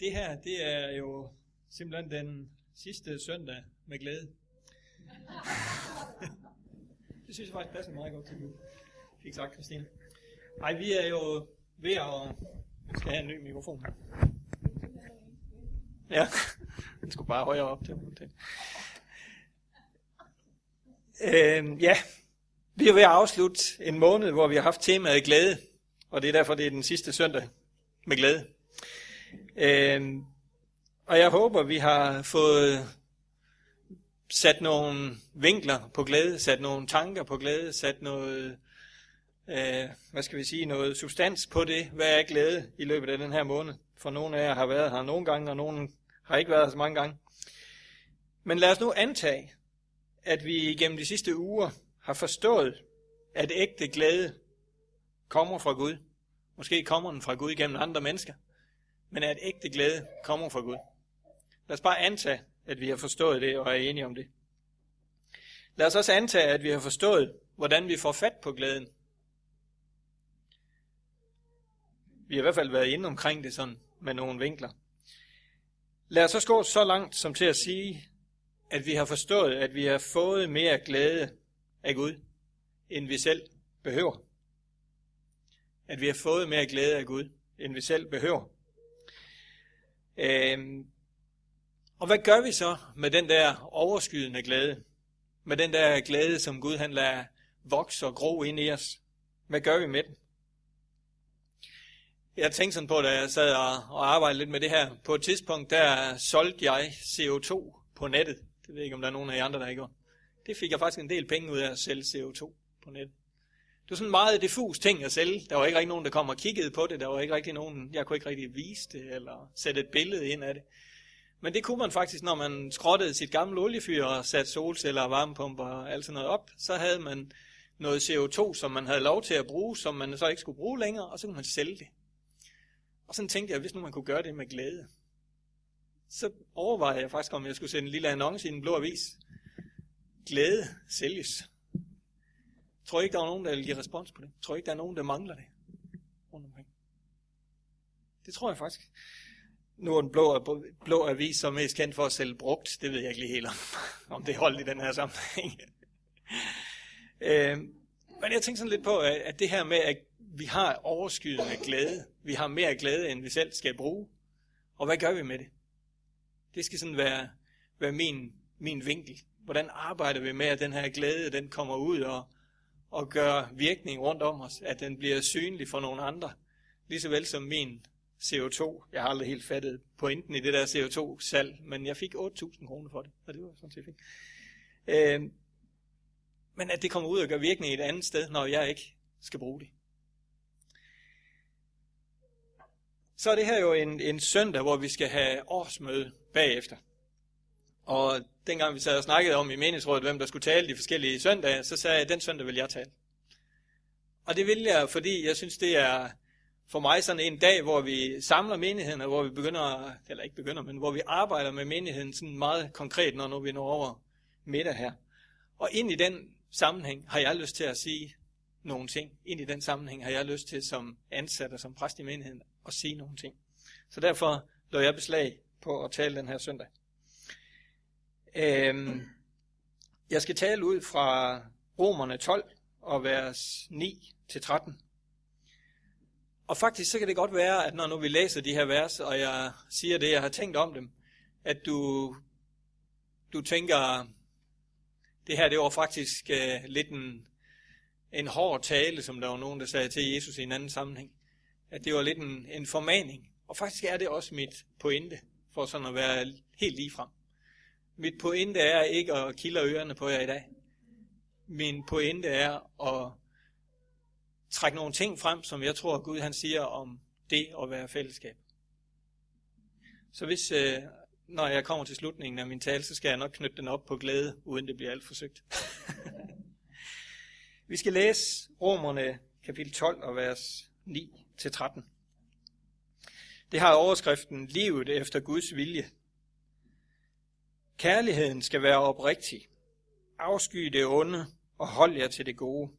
Det her, det er jo simpelthen den sidste søndag med glæde. det synes jeg faktisk passer meget godt til nu. fik sagt, Christine. Nej, vi er jo ved at... Vi skal have en ny mikrofon. Ja, den skulle bare højere op til. Øhm, ja, vi er ved at afslutte en måned, hvor vi har haft temaet glæde, og det er derfor, det er den sidste søndag med glæde. Øh, og jeg håber, vi har fået sat nogle vinkler på glæde, sat nogle tanker på glæde, sat noget, øh, hvad skal vi sige, noget substans på det. Hvad er glæde i løbet af den her måned? For nogle af jer har været her nogle gange, og nogle har ikke været her så mange gange. Men lad os nu antage, at vi igennem de sidste uger har forstået, at ægte glæde kommer fra Gud. Måske kommer den fra Gud gennem andre mennesker, men at ægte glæde kommer fra Gud. Lad os bare antage, at vi har forstået det og er enige om det. Lad os også antage, at vi har forstået, hvordan vi får fat på glæden. Vi har i hvert fald været inde omkring det sådan med nogle vinkler. Lad os så gå så langt som til at sige, at vi har forstået, at vi har fået mere glæde af Gud, end vi selv behøver. At vi har fået mere glæde af Gud, end vi selv behøver. Øhm, og hvad gør vi så med den der overskydende glæde? Med den der glæde, som Gud han lader vokse og gro ind i os? Hvad gør vi med den? Jeg tænkte sådan på, da jeg sad og, og arbejdede lidt med det her. På et tidspunkt, der solgte jeg CO2 på nettet. Det ved jeg ikke, om der er nogen af jer andre, der har gjort. Det fik jeg faktisk en del penge ud af at sælge CO2 på nettet. Det var sådan en meget diffus ting at sælge. Der var ikke rigtig nogen, der kom og kiggede på det. Der var ikke rigtig nogen, jeg kunne ikke rigtig vise det, eller sætte et billede ind af det. Men det kunne man faktisk, når man skrottede sit gamle oliefyr og satte solceller og varmepumper og alt sådan noget op, så havde man noget CO2, som man havde lov til at bruge, som man så ikke skulle bruge længere, og så kunne man sælge det. Og sådan tænkte jeg, hvis nu man kunne gøre det med glæde, så overvejede jeg faktisk, om jeg skulle sende en lille annonce i en blå avis. Glæde sælges. Tror tror ikke, der er nogen, der vil give respons på det. Tror I ikke, der er nogen, der mangler det rundt omkring. Det tror jeg faktisk. Nu er den blå, blå avis som mest kendt for at sælge brugt. Det ved jeg ikke lige helt om, om det holdt i den her sammenhæng. øh, men jeg tænker sådan lidt på, at det her med, at vi har overskydende glæde. Vi har mere glæde, end vi selv skal bruge. Og hvad gør vi med det? Det skal sådan være, være min, min vinkel. Hvordan arbejder vi med, at den her glæde, den kommer ud og, og gøre virkning rundt om os, at den bliver synlig for nogle andre. Ligeså vel som min CO2. Jeg har aldrig helt fattet pointen i det der CO2-salg, men jeg fik 8.000 kroner for det, og det var sådan set fint. Øh, men at det kommer ud og gør virkning et andet sted, når jeg ikke skal bruge det. Så er det her jo en, en søndag, hvor vi skal have årsmøde bagefter. Og dengang vi sad og snakkede om i menighedsrådet, hvem der skulle tale de forskellige søndage, så sagde jeg, at den søndag vil jeg tale. Og det vil jeg, fordi jeg synes, det er for mig sådan en dag, hvor vi samler menigheden, og hvor vi begynder, eller ikke begynder, men hvor vi arbejder med menigheden sådan meget konkret, når nu vi når over middag her. Og ind i den sammenhæng har jeg lyst til at sige nogle ting. Ind i den sammenhæng har jeg lyst til som ansat og som præst i menigheden at sige nogle ting. Så derfor lå jeg beslag på at tale den her søndag. Øhm, jeg skal tale ud fra Romerne 12 og vers 9 til 13. Og faktisk så kan det godt være, at når nu vi læser de her vers, og jeg siger det, jeg har tænkt om dem, at du, du tænker, det her det var faktisk uh, lidt en, en hård tale, som der var nogen, der sagde til Jesus i en anden sammenhæng. At det var lidt en, en formaning. Og faktisk er det også mit pointe, for sådan at være helt lige frem. Mit pointe er ikke at kilde ørerne på jer i dag. Min pointe er at trække nogle ting frem, som jeg tror, Gud han siger om det at være fællesskab. Så hvis, øh, når jeg kommer til slutningen af min tale, så skal jeg nok knytte den op på glæde, uden det bliver alt forsøgt. Vi skal læse Romerne kapitel 12 og vers 9-13. Det har overskriften Livet efter Guds vilje. Kærligheden skal være oprigtig. Afsky det onde og hold jer til det gode.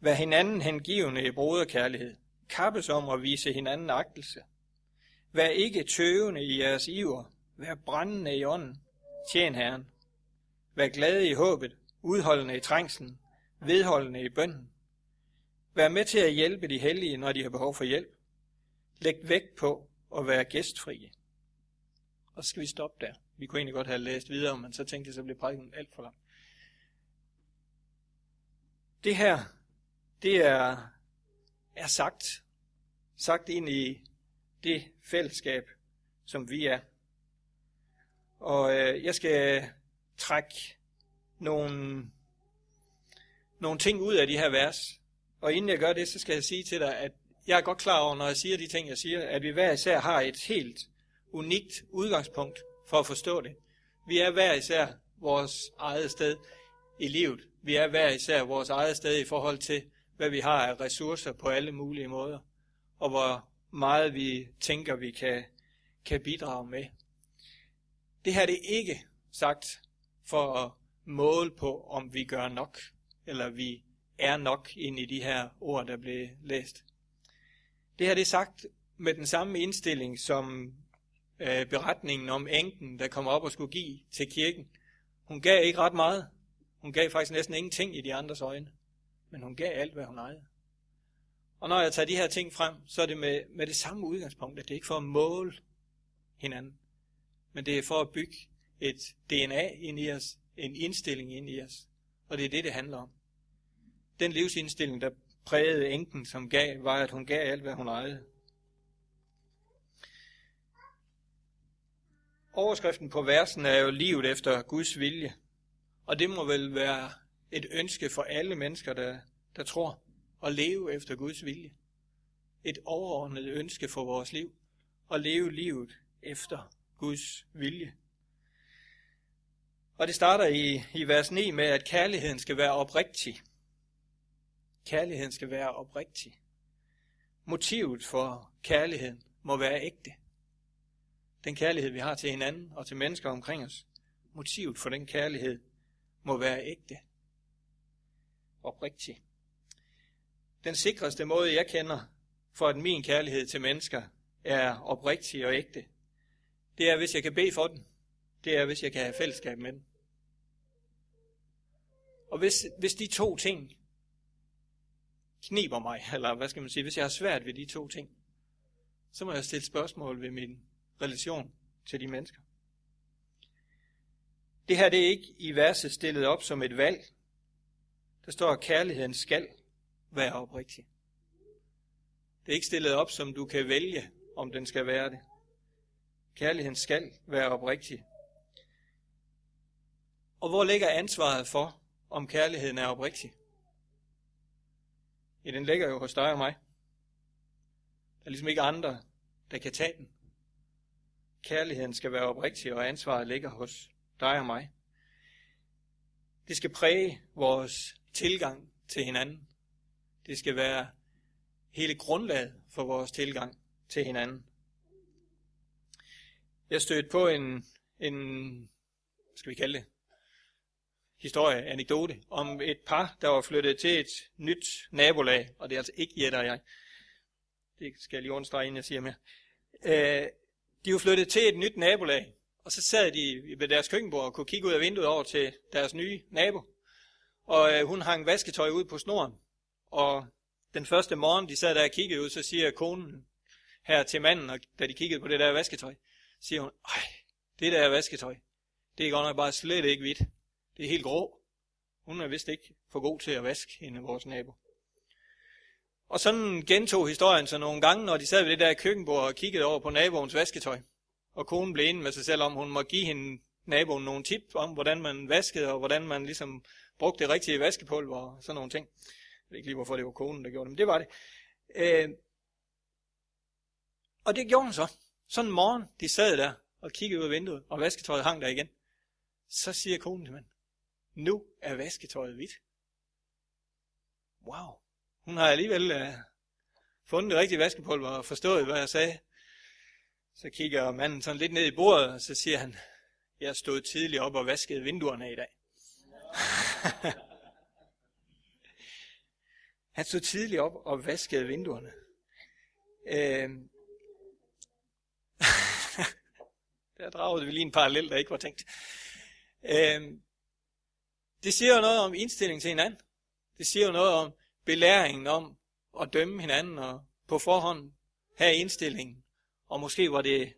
Vær hinanden hengivende i broderkærlighed. Kappes om at vise hinanden agtelse. Vær ikke tøvende i jeres iver. Vær brændende i ånden. Tjen Herren. Vær glade i håbet. Udholdende i trængslen. Vedholdende i bønden. Vær med til at hjælpe de hellige, når de har behov for hjælp. Læg vægt på at være gæstfrie. Og så skal vi stoppe der. Vi kunne egentlig godt have læst videre, men så tænkte jeg, så blev prædiken alt for lang. Det her, det er, er sagt, sagt ind i det fællesskab, som vi er. Og øh, jeg skal trække nogle, nogle ting ud af de her vers. Og inden jeg gør det, så skal jeg sige til dig, at jeg er godt klar over, når jeg siger de ting, jeg siger, at vi hver især har et helt unikt udgangspunkt for at forstå det. Vi er hver især vores eget sted i livet. Vi er hver især vores eget sted i forhold til, hvad vi har af ressourcer på alle mulige måder, og hvor meget vi tænker, vi kan, kan bidrage med. Det her det er ikke sagt for at måle på, om vi gør nok, eller vi er nok ind i de her ord, der blev læst. Det her det er sagt med den samme indstilling, som øh, beretningen om enken, der kom op og skulle give til kirken. Hun gav ikke ret meget. Hun gav faktisk næsten ingenting i de andres øjne. Men hun gav alt, hvad hun ejede. Og når jeg tager de her ting frem, så er det med, med det samme udgangspunkt, at det ikke for at måle hinanden, men det er for at bygge et DNA ind i os, en indstilling ind i os. Og det er det, det handler om. Den livsindstilling, der prægede enken, som gav, var, at hun gav alt, hvad hun ejede. Overskriften på versen er jo livet efter Guds vilje. Og det må vel være et ønske for alle mennesker, der, der tror, at leve efter Guds vilje. Et overordnet ønske for vores liv. At leve livet efter Guds vilje. Og det starter i, i vers 9 med, at kærligheden skal være oprigtig. Kærligheden skal være oprigtig. Motivet for kærligheden må være ægte. Den kærlighed, vi har til hinanden og til mennesker omkring os. Motivet for den kærlighed må være ægte. Oprigtig. Den sikreste måde, jeg kender for, at min kærlighed til mennesker er oprigtig og ægte, det er, hvis jeg kan bede for den. Det er, hvis jeg kan have fællesskab med den. Og hvis, hvis de to ting kniber mig, eller hvad skal man sige, hvis jeg har svært ved de to ting, så må jeg stille spørgsmål ved min relation til de mennesker. Det her det er ikke i verset stillet op som et valg. Der står, at kærligheden skal være oprigtig. Det er ikke stillet op, som du kan vælge, om den skal være det. Kærligheden skal være oprigtig. Og hvor ligger ansvaret for, om kærligheden er oprigtig? Ja, den ligger jo hos dig og mig. Der er ligesom ikke andre, der kan tage den. Kærligheden skal være oprigtig, og ansvaret ligger hos dig og mig. Det skal præge vores tilgang til hinanden. Det skal være hele grundlaget for vores tilgang til hinanden. Jeg stødte på en, en skal vi kalde det, historie, anekdote, om et par, der var flyttet til et nyt nabolag, og det er altså ikke Jette og jeg. Det skal jeg lige understrege, inden jeg siger mere. Øh, de var flyttet til et nyt nabolag, og så sad de ved deres køkkenbord og kunne kigge ud af vinduet over til deres nye nabo. Og øh, hun hang vasketøj ud på snoren. Og den første morgen, de sad der og kiggede ud, så siger konen her til manden, og da de kiggede på det der vasketøj, siger hun, ej, det der vasketøj, det er godt nok bare slet ikke hvidt. Det er helt grå. Hun er vist ikke for god til at vaske hende, vores nabo. Og sådan gentog historien så nogle gange, når de sad ved det der køkkenbord og kiggede over på naboens vasketøj. Og konen blev inde med sig selv om, hun må give hende naboen nogle tip om, hvordan man vaskede, og hvordan man ligesom brugte det rigtige vaskepulver og sådan nogle ting. Jeg ved ikke lige, hvorfor det var konen, der gjorde det, men det var det. Øh, og det gjorde hun så. Sådan en morgen, de sad der og kiggede ud af vinduet, og vasketøjet hang der igen. Så siger konen til manden, nu er vasketøjet hvidt. Wow. Hun har alligevel øh, fundet det rigtige vaskepulver og forstået, hvad jeg sagde. Så kigger manden sådan lidt ned i bordet, og så siger han, jeg stod tidligt op og vaskede vinduerne i dag. han stod tidligt op og vaskede vinduerne. Øh, der dragede vi lige en parallel, der ikke var tænkt. Øh, det siger jo noget om indstilling til hinanden. Det siger jo noget om belæringen om at dømme hinanden og på forhånd have indstillingen. Og måske var det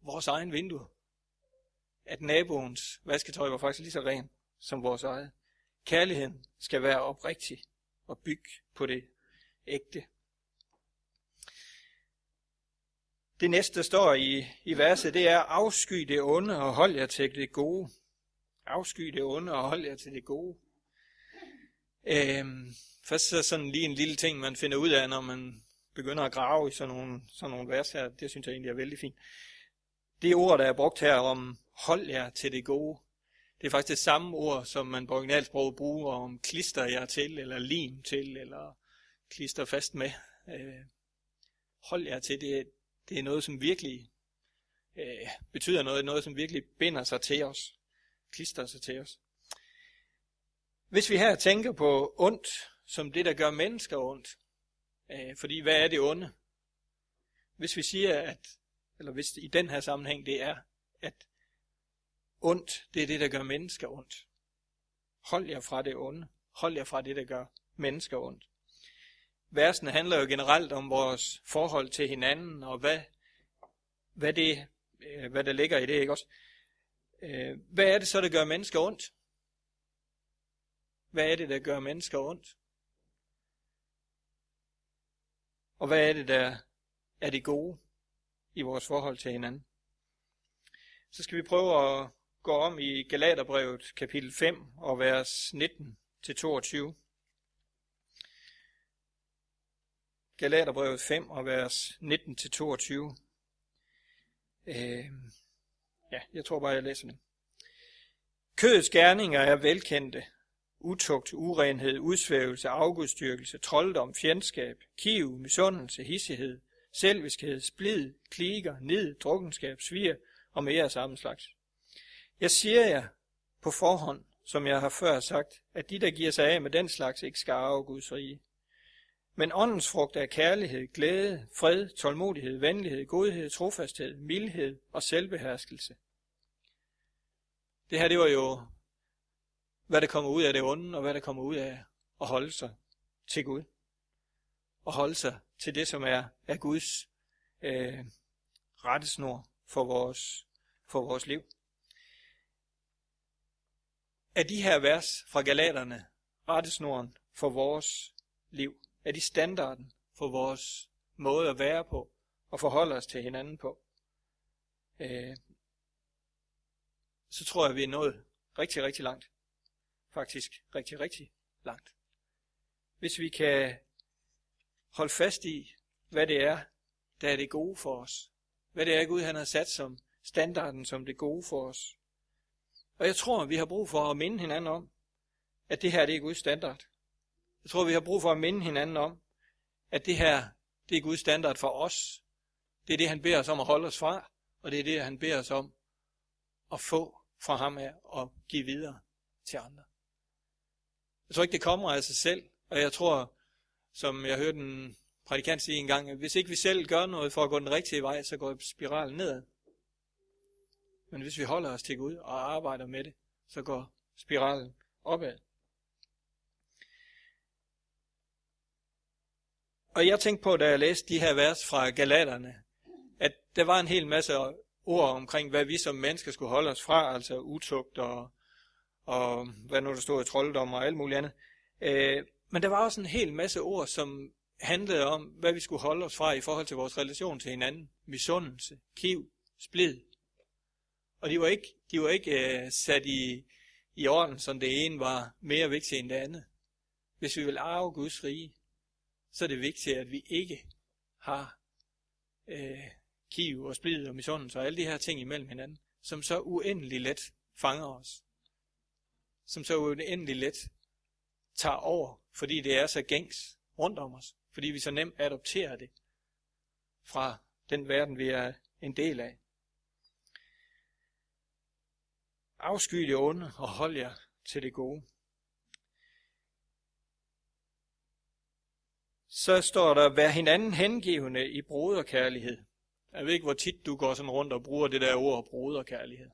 vores egen vindue. At naboens vasketøj var faktisk lige så ren som vores eget. Kærligheden skal være oprigtig og bygge på det ægte. Det næste, der står i, i verset, det er, afsky det onde og hold jer til det gode. Afsky det onde og hold jer til det gode. Øhm, først så sådan lige en lille ting, man finder ud af, når man begynder at grave i sådan nogle, sådan nogle vers her. Det synes jeg egentlig er vældig fint. Det ord, der er brugt her om hold jer til det gode, det er faktisk det samme ord, som man på originalsproget bruger om klister jer til, eller lim til, eller klister fast med. Øh, hold jer til, det, det er noget, som virkelig øh, betyder noget, noget, som virkelig binder sig til os, klister sig til os. Hvis vi her tænker på ondt, som det, der gør mennesker ondt, øh, fordi hvad er det onde? Hvis vi siger, at, eller hvis i den her sammenhæng det er, at ondt, det er det, der gør mennesker ondt. Hold jer fra det onde. Hold jer fra det, der gør mennesker ondt. Versene handler jo generelt om vores forhold til hinanden, og hvad, hvad, det, øh, hvad der ligger i det, ikke også? Øh, hvad er det så, der gør mennesker ondt? Hvad er det, der gør mennesker ondt? Og hvad er det, der er det gode i vores forhold til hinanden? Så skal vi prøve at gå om i Galaterbrevet kapitel 5 og vers 19 til 22. Galaterbrevet 5 og vers 19 til 22. Øh, ja, jeg tror bare, jeg læser det. Kødets gerninger er velkendte. Utugt, urenhed, udsvævelse, afgudstyrkelse, trolddom, fjendskab, kiv, misundelse, hissighed, selviskhed, splid, kliger, ned, drukkenskab, svir og mere af samme slags. Jeg siger jer på forhånd, som jeg har før sagt, at de, der giver sig af med den slags, ikke skal arve Guds rige. Men åndens frugt er kærlighed, glæde, fred, tålmodighed, venlighed, godhed, trofasthed, mildhed og selvbeherskelse. Det her, det var jo, hvad der kommer ud af det onde, og hvad der kommer ud af at holde sig til Gud. Og holde sig til det, som er, er Guds øh, rettesnor for vores, for vores liv. Er de her vers fra Galaterne rettesnoren for vores liv? Er de standarden for vores måde at være på og forholde os til hinanden på? Øh, så tror jeg, vi er nået rigtig, rigtig langt. Faktisk rigtig, rigtig langt. Hvis vi kan holde fast i, hvad det er, der er det gode for os. Hvad det er, Gud han har sat som standarden som det gode for os. Og jeg tror, vi har brug for at minde hinanden om, at det her det er Guds standard. Jeg tror, vi har brug for at minde hinanden om, at det her det er Guds standard for os. Det er det, han beder os om at holde os fra, og det er det, han beder os om at få fra ham af og give videre til andre. Jeg tror ikke, det kommer af sig selv, og jeg tror, som jeg hørte en prædikant sige en gang, at hvis ikke vi selv gør noget for at gå den rigtige vej, så går spiralen nedad. Men hvis vi holder os til Gud og arbejder med det, så går spiralen opad. Og jeg tænkte på, da jeg læste de her vers fra Galaterne, at der var en hel masse ord omkring, hvad vi som mennesker skulle holde os fra, altså utugt og, og hvad nu der stod i trolddom og alt muligt andet. Øh, men der var også en hel masse ord, som handlede om, hvad vi skulle holde os fra i forhold til vores relation til hinanden. Misundelse, kiv, splid. Og de var ikke, de var ikke øh, sat i, i orden, som det ene var mere vigtigt end det andet. Hvis vi vil arve Guds rige, så er det vigtigt, at vi ikke har øh, kiv og splid og misundelse og alle de her ting imellem hinanden, som så uendelig let fanger os. Som så uendelig let tager over, fordi det er så gængs rundt om os. Fordi vi så nemt adopterer det fra den verden, vi er en del af. Afsky det onde og hold jer til det gode. Så står der, vær hinanden hengivende i broderkærlighed. Jeg ved ikke, hvor tit du går sådan rundt og bruger det der ord broderkærlighed.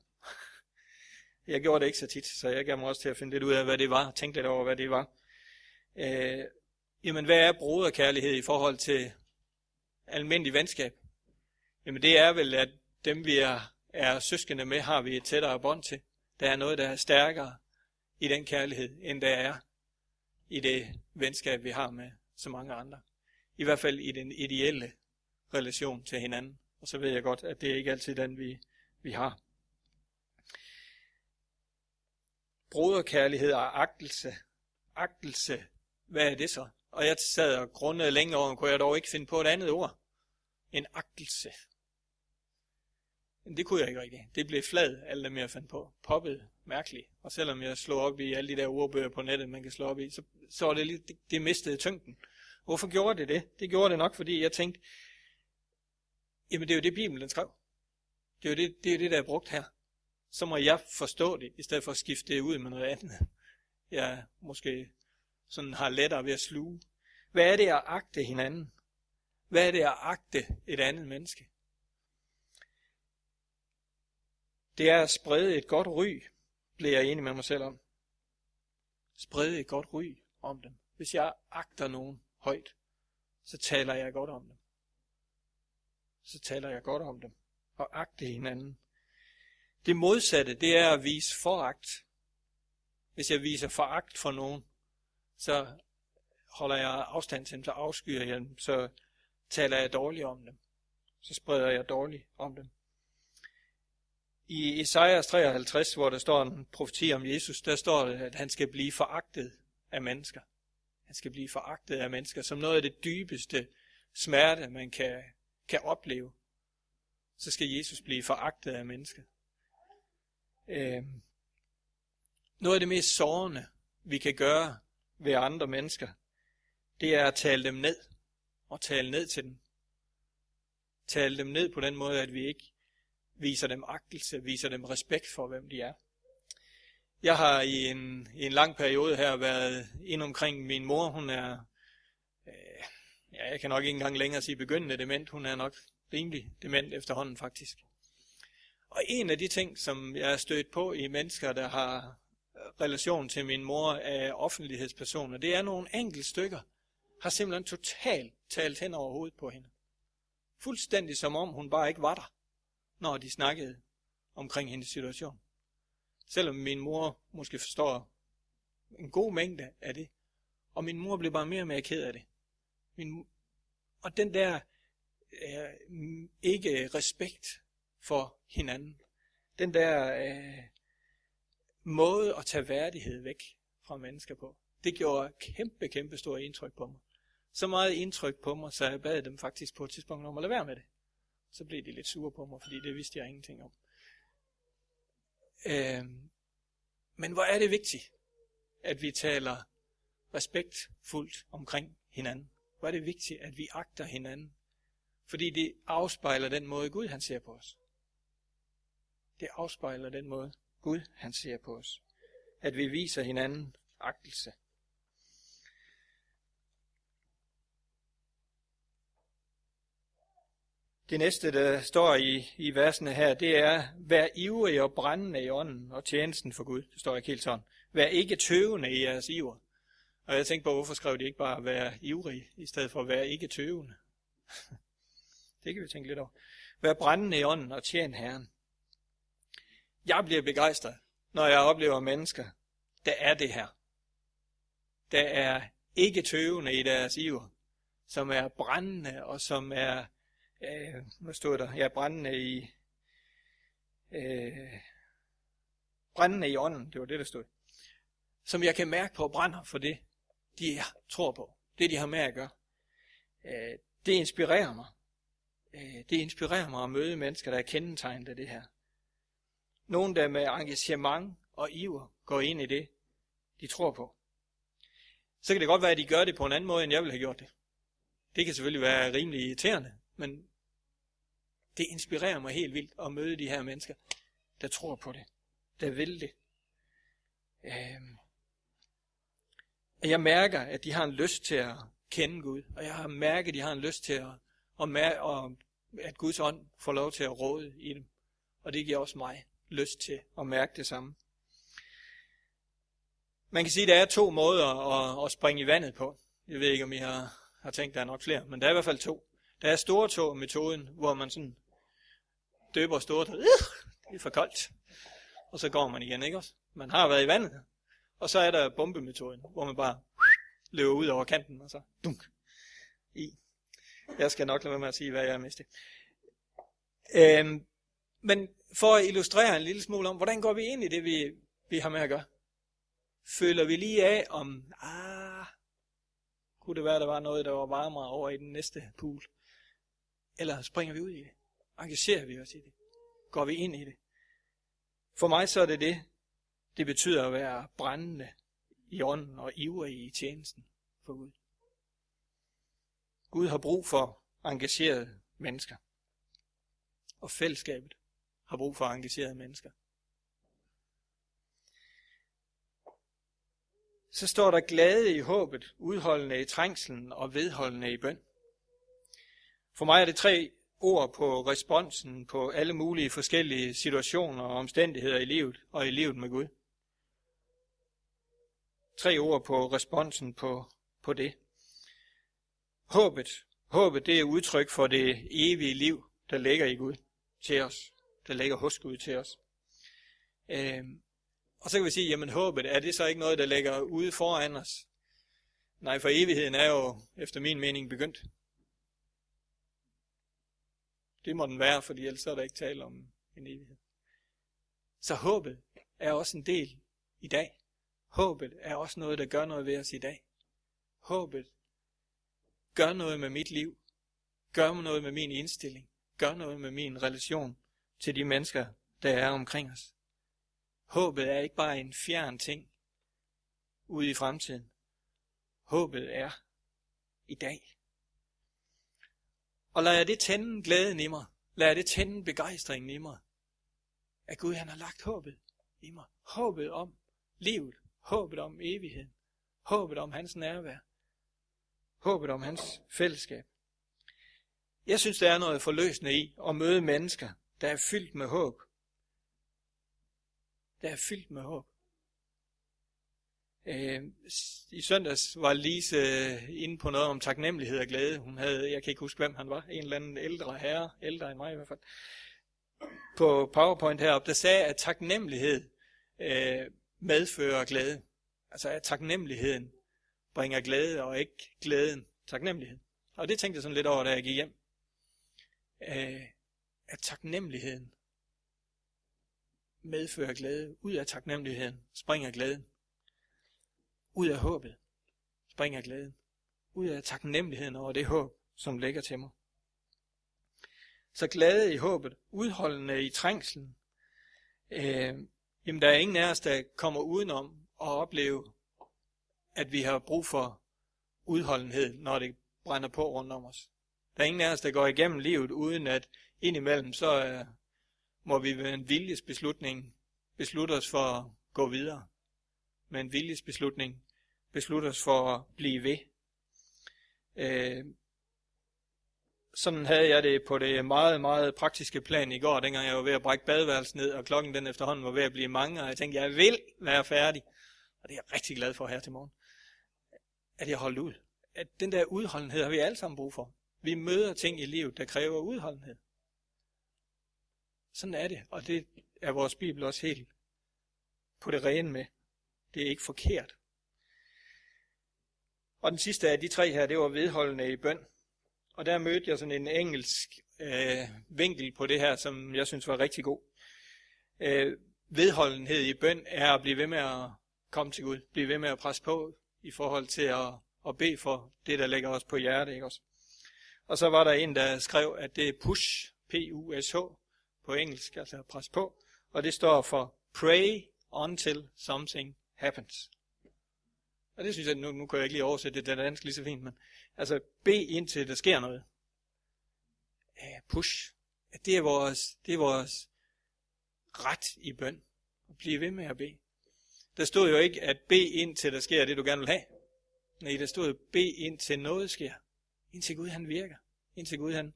Jeg gjorde det ikke så tit, så jeg gav mig også til at finde lidt ud af, hvad det var. Tænke lidt over, hvad det var. Øh, jamen, hvad er broderkærlighed i forhold til almindelig venskab? Jamen, det er vel, at dem, vi er, er søskende med, har vi et tættere bånd til. Der er noget, der er stærkere i den kærlighed, end der er i det venskab, vi har med så mange andre. I hvert fald i den ideelle relation til hinanden. Og så ved jeg godt, at det er ikke altid den, vi, vi har. Broderkærlighed og agtelse. Agtelse, hvad er det så? Og jeg sad og grundede længe over, kunne jeg dog ikke finde på et andet ord. En agtelse. Men det kunne jeg ikke rigtig. Det blev flad, alt det mere fandt på. Poppet, mærkeligt. Og selvom jeg slog op i alle de der ordbøger på nettet, man kan slå op i, så, så var det, lidt, det, det mistede tyngden. Hvorfor gjorde det det? Det gjorde det nok, fordi jeg tænkte, jamen det er jo det, Bibelen skrev. Det er jo det, det, er det der er brugt her. Så må jeg forstå det, i stedet for at skifte det ud med noget andet. Jeg måske sådan har lettere ved at sluge. Hvad er det at agte hinanden? Hvad er det at agte et andet menneske? Det er at sprede et godt ry, bliver jeg enig med mig selv om. Sprede et godt ry om dem. Hvis jeg agter nogen højt, så taler jeg godt om dem. Så taler jeg godt om dem. Og agte hinanden. Det modsatte, det er at vise foragt. Hvis jeg viser foragt for nogen, så holder jeg afstand til dem, så afskyer jeg dem, så taler jeg dårligt om dem. Så spreder jeg dårligt om dem. I Esajas 53, hvor der står en profeti om Jesus, der står det, at han skal blive foragtet af mennesker. Han skal blive foragtet af mennesker, som noget af det dybeste smerte, man kan, kan opleve. Så skal Jesus blive foragtet af mennesker. Øh, noget af det mest sårende, vi kan gøre ved andre mennesker, det er at tale dem ned. Og tale ned til dem. Tale dem ned på den måde, at vi ikke viser dem agtelse, viser dem respekt for, hvem de er. Jeg har i en, i en lang periode her været ind omkring min mor. Hun er, øh, ja, jeg kan nok ikke engang længere sige begyndende dement. Hun er nok rimelig dement efterhånden faktisk. Og en af de ting, som jeg er stødt på i mennesker, der har øh, relation til min mor af offentlighedspersoner, det er nogle enkelte stykker, har simpelthen totalt talt hen over hovedet på hende. Fuldstændig som om hun bare ikke var der når de snakkede omkring hendes situation. Selvom min mor måske forstår en god mængde af det. Og min mor blev bare mere og mere ked af det. Min, og den der øh, ikke respekt for hinanden. Den der øh, måde at tage værdighed væk fra mennesker på. Det gjorde kæmpe, kæmpe stort indtryk på mig. Så meget indtryk på mig, så jeg bad dem faktisk på et tidspunkt om at lade være med det så blev de lidt sure på mig, fordi det vidste jeg ingenting om. Øh, men hvor er det vigtigt, at vi taler respektfuldt omkring hinanden. Hvor er det vigtigt, at vi agter hinanden. Fordi det afspejler den måde, Gud han ser på os. Det afspejler den måde, Gud han ser på os. At vi viser hinanden agtelse. Det næste, der står i, i versene her, det er, vær ivrig og brændende i ånden og tjenesten for Gud. Det står ikke helt sådan. Vær ikke tøvende i jeres iver. Og jeg tænkte på, hvorfor skrev de ikke bare, vær ivrig, i stedet for vær ikke tøvende. det kan vi tænke lidt over. Vær brændende i ånden og tjen Herren. Jeg bliver begejstret, når jeg oplever mennesker, der er det her. Der er ikke tøvende i deres iver, som er brændende og som er øh, hvad stod der? Ja, brændende i, øh, brændende i ånden, det var det, der stod. Som jeg kan mærke på brænder for det, de tror på. Det, de har med at gøre. Øh, det inspirerer mig. Øh, det inspirerer mig at møde mennesker, der er kendetegnet af det her. Nogen, der med engagement og iver går ind i det, de tror på. Så kan det godt være, at de gør det på en anden måde, end jeg ville have gjort det. Det kan selvfølgelig være rimelig irriterende, men det inspirerer mig helt vildt at møde de her mennesker, der tror på det, der vil det. Øhm. Jeg mærker, at de har en lyst til at kende Gud, og jeg har mærket, at de har en lyst til at, at, mær- at at Guds ånd får lov til at råde i dem. Og det giver også mig lyst til at mærke det samme. Man kan sige, at der er to måder at, at springe i vandet på. Jeg ved ikke, om I har, har tænkt, der er nok flere, men der er i hvert fald to. Der er stortå-metoden, hvor man sådan døber stortå. Øh, Det er for koldt. Og så går man igen, ikke også? Man har været i vandet. Og så er der bombemetoden, hvor man bare løber ud over kanten, og så dunk i. Jeg skal nok lade være med at sige, hvad jeg er mest Øhm, men for at illustrere en lille smule om, hvordan går vi ind i det, vi, vi har med at gøre? Føler vi lige af, om, ah, kunne det være, der var noget, der var varmere over i den næste pool? Eller springer vi ud i det? Engagerer vi os i det? Går vi ind i det? For mig så er det det, det betyder at være brændende i ånden og ivrig i tjenesten for Gud. Gud har brug for engagerede mennesker. Og fællesskabet har brug for engagerede mennesker. Så står der glade i håbet, udholdende i trængslen og vedholdende i bøn. For mig er det tre ord på responsen på alle mulige forskellige situationer og omstændigheder i livet og i livet med Gud. Tre ord på responsen på, på det. Håbet. Håbet det er udtryk for det evige liv, der ligger i Gud til os. Der ligger hos Gud til os. Øh, og så kan vi sige, jamen håbet, er det så ikke noget, der ligger ude foran os? Nej, for evigheden er jo, efter min mening, begyndt. Det må den være, fordi ellers er der ikke tale om en evighed. Så håbet er også en del i dag. Håbet er også noget, der gør noget ved os i dag. Håbet gør noget med mit liv. Gør noget med min indstilling. Gør noget med min relation til de mennesker, der er omkring os. Håbet er ikke bare en fjern ting ude i fremtiden. Håbet er i dag. Og lad jeg det tænde glæden i mig. Lad jeg det tænde begejstringen i mig. At Gud han har lagt håbet i mig. Håbet om livet. Håbet om evigheden. Håbet om hans nærvær. Håbet om hans fællesskab. Jeg synes, der er noget forløsende i at møde mennesker, der er fyldt med håb. Der er fyldt med håb. Øh, I søndags var Lise øh, inde på noget om taknemmelighed og glæde. Hun havde, jeg kan ikke huske, hvem han var, en eller anden ældre herre, ældre end mig i hvert fald, på PowerPoint heroppe, der sagde, at taknemmelighed øh, medfører glæde. Altså at taknemmeligheden bringer glæde, og ikke glæden taknemmelighed. Og det tænkte jeg sådan lidt over, da jeg gik hjem. Øh, at taknemmeligheden medfører glæde. Ud af taknemmeligheden springer glæden. Ud af håbet springer glæden. Ud af taknemmeligheden over det håb, som ligger til mig. Så glade i håbet, udholdende i trængslen. Øh, jamen, der er ingen af os, der kommer udenom at opleve, at vi har brug for udholdenhed, når det brænder på rundt om os. Der er ingen af os, der går igennem livet, uden at indimellem, så øh, må vi ved en viljesbeslutning beslutte os for at gå videre. Med en viljesbeslutning beslutte os for at blive ved. Øh, sådan havde jeg det på det meget, meget praktiske plan i går, dengang jeg var ved at brække badeværelset ned, og klokken den efterhånden var ved at blive mange, og jeg tænkte, jeg vil være færdig. Og det er jeg rigtig glad for her til morgen. At jeg holdt ud. At den der udholdenhed har vi alle sammen brug for. Vi møder ting i livet, der kræver udholdenhed. Sådan er det, og det er vores Bibel også helt på det rene med. Det er ikke forkert. Og den sidste af de tre her, det var vedholdende i bøn. Og der mødte jeg sådan en engelsk øh, vinkel på det her, som jeg synes var rigtig god. Øh, vedholdenhed i bøn er at blive ved med at komme til Gud. Blive ved med at presse på i forhold til at, at bede for det, der ligger os på hjertet. Ikke også? Og så var der en, der skrev, at det er push, P-U-S-H, på engelsk, altså pres på. Og det står for pray until something happens. Og det synes jeg, nu, nu kan jeg ikke lige oversætte det, det dansk lige så fint, men altså B indtil der sker noget. Uh, push. At det er vores, det er vores ret i bøn. At blive ved med at bede. Der stod jo ikke, at B indtil der sker det, du gerne vil have. Nej, der stod B indtil noget sker. Indtil Gud han virker. Indtil Gud han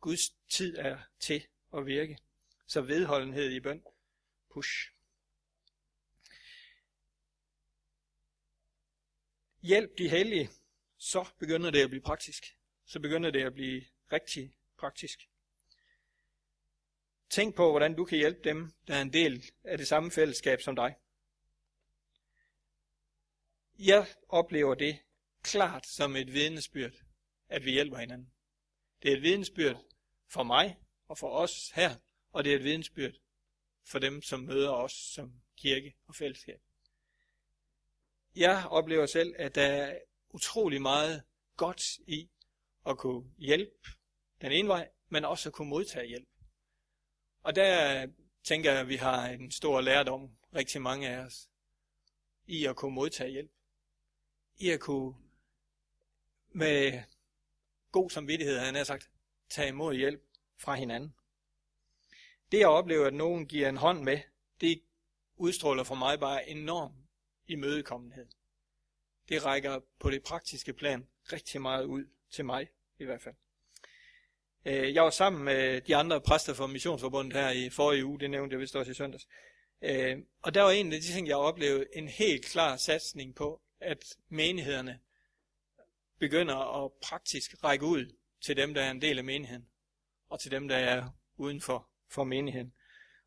Guds tid er til at virke. Så vedholdenhed i bøn. Push. Hjælp de hellige, så begynder det at blive praktisk. Så begynder det at blive rigtig praktisk. Tænk på, hvordan du kan hjælpe dem, der er en del af det samme fællesskab som dig. Jeg oplever det klart som et vidnesbyrd, at vi hjælper hinanden. Det er et vidensbyrd for mig og for os her, og det er et vidensbyrd for dem, som møder os som kirke og fællesskab. Jeg oplever selv, at der er utrolig meget godt i at kunne hjælpe den ene vej, men også at kunne modtage hjælp. Og der tænker jeg, at vi har en stor lærdom, rigtig mange af os, i at kunne modtage hjælp. I at kunne med god samvittighed, han har sagt, tage imod hjælp fra hinanden. Det at opleve, at nogen giver en hånd med, det udstråler for mig bare enorm imødekommenhed. Det rækker på det praktiske plan rigtig meget ud til mig i hvert fald. Øh, jeg var sammen med de andre præster fra Missionsforbundet her i forrige uge, det nævnte jeg vist også i søndags. Øh, og der var en af de ting, jeg oplevede, en helt klar satsning på, at menighederne begynder at praktisk række ud til dem, der er en del af menigheden, og til dem, der er uden for, for menigheden.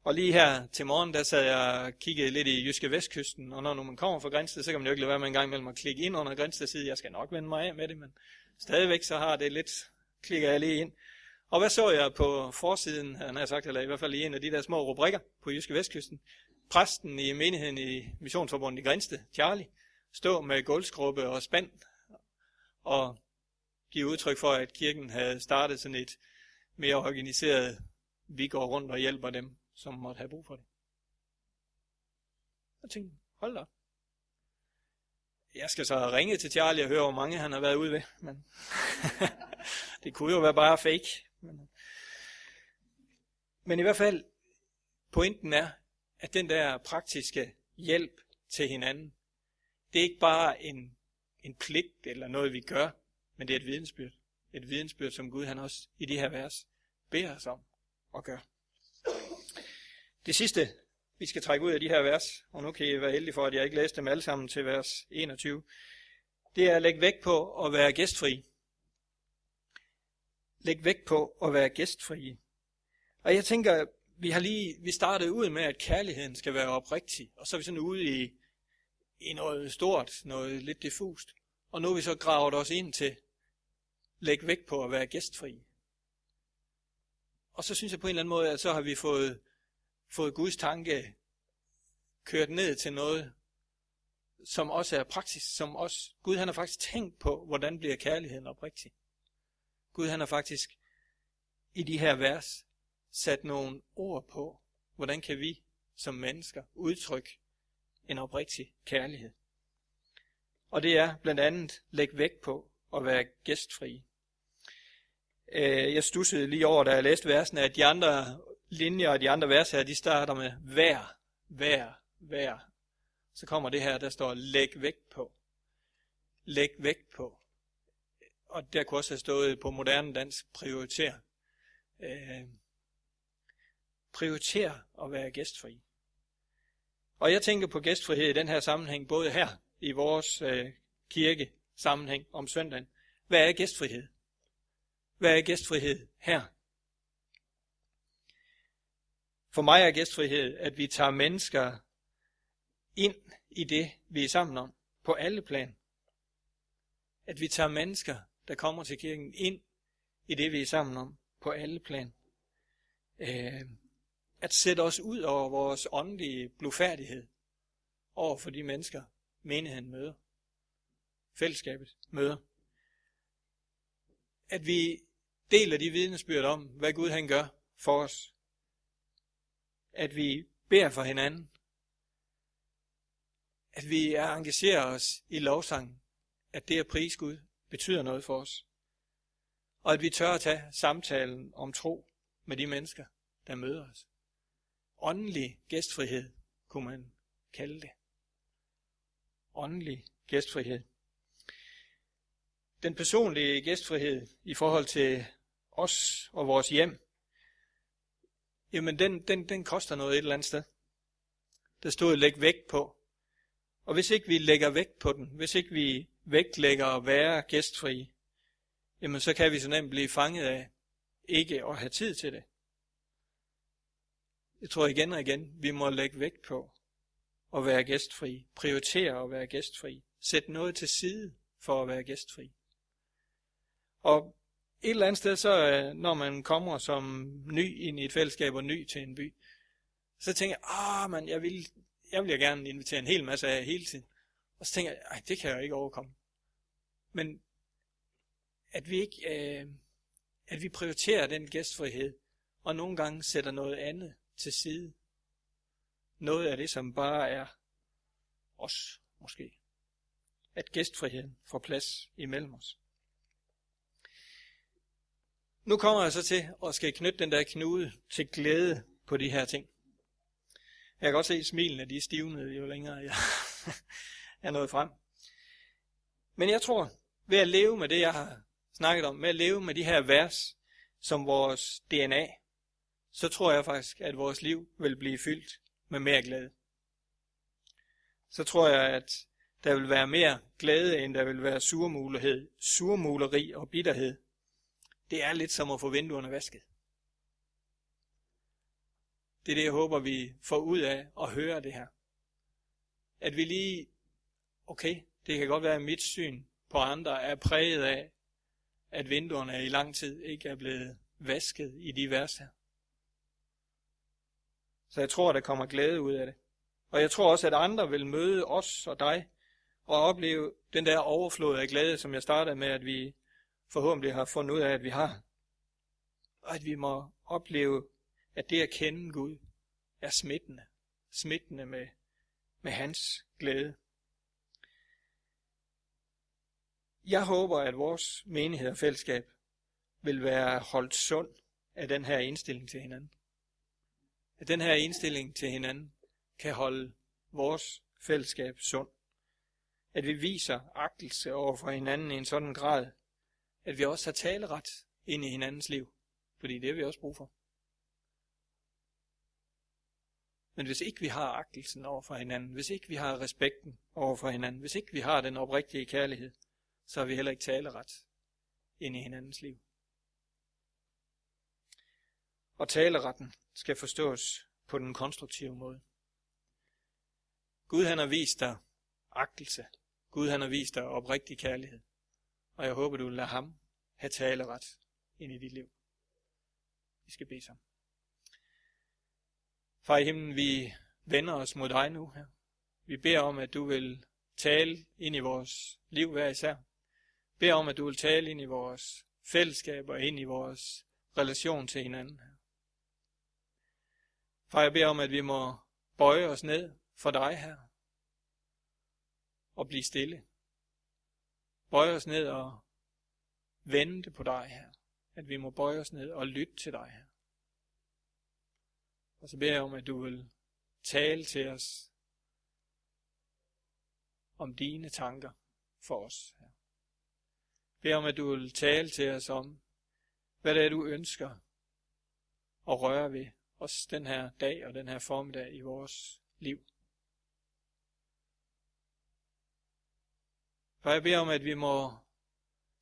Og lige her til morgen, der sad jeg og kiggede lidt i Jyske Vestkysten, og når man kommer fra Grænsted, så kan man jo ikke lade være med en gang imellem at klikke ind under Grænsted side. Jeg skal nok vende mig af med det, men stadigvæk så har det lidt, klikker jeg lige ind. Og hvad så jeg på forsiden, han har sagt, eller i hvert fald i en af de der små rubrikker på Jyske Vestkysten? Præsten i menigheden i Missionsforbundet i Grænsted, Charlie, stå med gulvskrubbe og spand og give udtryk for, at kirken havde startet sådan et mere organiseret, vi går rundt og hjælper dem, som måtte have brug for det. Jeg tænkte, hold da Jeg skal så ringe til Charlie og høre, hvor mange han har været ude ved. Men det kunne jo være bare fake. Men, men i hvert fald, pointen er, at den der praktiske hjælp til hinanden, det er ikke bare en, en pligt eller noget, vi gør, men det er et vidensbyrd. Et vidensbyrd, som Gud han også i de her vers beder os om at gøre. Det sidste, vi skal trække ud af de her vers, og nu kan I være heldige for, at jeg ikke læste dem alle sammen til vers 21, det er at lægge vægt på at være gæstfri. Læg vægt på at være gæstfri. Og jeg tænker, vi har lige, vi startede ud med, at kærligheden skal være oprigtig, og så er vi sådan ude i, i noget stort, noget lidt diffust. Og nu er vi så gravet os ind til, læg vægt på at være gæstfri. Og så synes jeg på en eller anden måde, at så har vi fået, fået Guds tanke kørt ned til noget, som også er praksis, som også, Gud han har faktisk tænkt på, hvordan bliver kærligheden oprigtig. Gud han har faktisk i de her vers sat nogle ord på, hvordan kan vi som mennesker udtrykke en oprigtig kærlighed. Og det er blandt andet læg vægt på at være gæstfri. Øh, jeg stussede lige over, da jeg læste versene, at de andre linjer og de andre vers her, de starter med vær, vær, vær. Så kommer det her, der står læg vægt på. Læg vægt på. Og der kunne også have stået på moderne dansk prioriter. Øh, prioriter at være gæstfri. Og jeg tænker på gæstfrihed i den her sammenhæng, både her i vores øh, kirke sammenhæng om søndagen. Hvad er gæstfrihed? Hvad er gæstfrihed her? For mig er gæstfrihed, at vi tager mennesker ind i det, vi er sammen om, på alle plan. At vi tager mennesker, der kommer til kirken, ind i det, vi er sammen om, på alle plan. Øh, at sætte os ud over vores åndelige blufærdighed over for de mennesker, menigheden møder. Fællesskabet møder. At vi deler de vidnesbyrd om, hvad Gud han gør for os. At vi beder for hinanden. At vi engagerer os i lovsang. At det at prise Gud betyder noget for os. Og at vi tør at tage samtalen om tro med de mennesker, der møder os. Åndelig gæstfrihed, kunne man kalde det. Åndelig gæstfrihed. Den personlige gæstfrihed i forhold til os og vores hjem, jamen den, den, den koster noget et eller andet sted. Der stod læg vægt på. Og hvis ikke vi lægger vægt på den, hvis ikke vi vægtlægger at være gæstfri, jamen så kan vi så nemt blive fanget af ikke at have tid til det. Jeg tror igen og igen, vi må lægge vægt på at være gæstfri, prioritere at være gæstfri, sætte noget til side for at være gæstfri. Og et eller andet sted, så øh, når man kommer som ny ind i et fællesskab og ny til en by, så tænker jeg, ah, man, jeg vil, jeg vil gerne invitere en hel masse af hele tiden. Og så tænker jeg, ej, det kan jeg ikke overkomme. Men at vi ikke, øh, at vi prioriterer den gæstfrihed, og nogle gange sætter noget andet til side. Noget af det, som bare er os, måske. At gæstfriheden får plads imellem os. Nu kommer jeg så til at skal knytte den der knude til glæde på de her ting. Jeg kan godt se, at smilene de er stivnede, jo længere jeg er nået frem. Men jeg tror, ved at leve med det, jeg har snakket om, med at leve med de her vers som vores DNA, så tror jeg faktisk, at vores liv vil blive fyldt med mere glæde. Så tror jeg, at der vil være mere glæde, end der vil være surmulighed, surmuleri og bitterhed. Det er lidt som at få vinduerne vasket. Det er det, jeg håber, vi får ud af at høre det her. At vi lige, okay, det kan godt være, at mit syn på andre er præget af, at vinduerne i lang tid ikke er blevet vasket i de vers her. Så jeg tror, der kommer glæde ud af det. Og jeg tror også, at andre vil møde os og dig og opleve den der overflod af glæde, som jeg startede med, at vi forhåbentlig har fundet ud af, at vi har. Og at vi må opleve, at det at kende Gud er smittende. Smittende med, med hans glæde. Jeg håber, at vores menighed og fællesskab vil være holdt sund af den her indstilling til hinanden. At den her indstilling til hinanden kan holde vores fællesskab sund. At vi viser agtelse over for hinanden i en sådan grad, at vi også har taleret ind i hinandens liv. Fordi det har vi også brug for. Men hvis ikke vi har agtelsen over for hinanden, hvis ikke vi har respekten over for hinanden, hvis ikke vi har den oprigtige kærlighed, så har vi heller ikke taleret ind i hinandens liv. Og taleretten skal forstås på den konstruktive måde. Gud han har vist dig agtelse. Gud han har vist dig oprigtig kærlighed. Og jeg håber, du vil lade ham have taleret ind i dit liv. Vi skal bede sammen. Far i himlen, vi vender os mod dig nu her. Vi beder om, at du vil tale ind i vores liv hver især beder om, at du vil tale ind i vores fællesskab og ind i vores relation til hinanden. Far, jeg beder om, at vi må bøje os ned for dig her og blive stille. Bøje os ned og vente på dig her. At vi må bøje os ned og lytte til dig her. Og så beder jeg om, at du vil tale til os om dine tanker for os her beder om, at du vil tale til os om, hvad det er, du ønsker at røre ved os den her dag og den her formiddag i vores liv. For jeg beder om, at vi må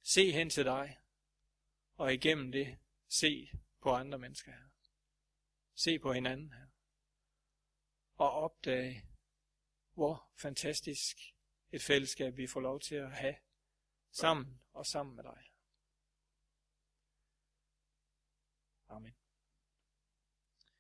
se hen til dig, og igennem det se på andre mennesker her. Se på hinanden her. Og opdage, hvor fantastisk et fællesskab vi får lov til at have sammen og sammen med dig. Amen.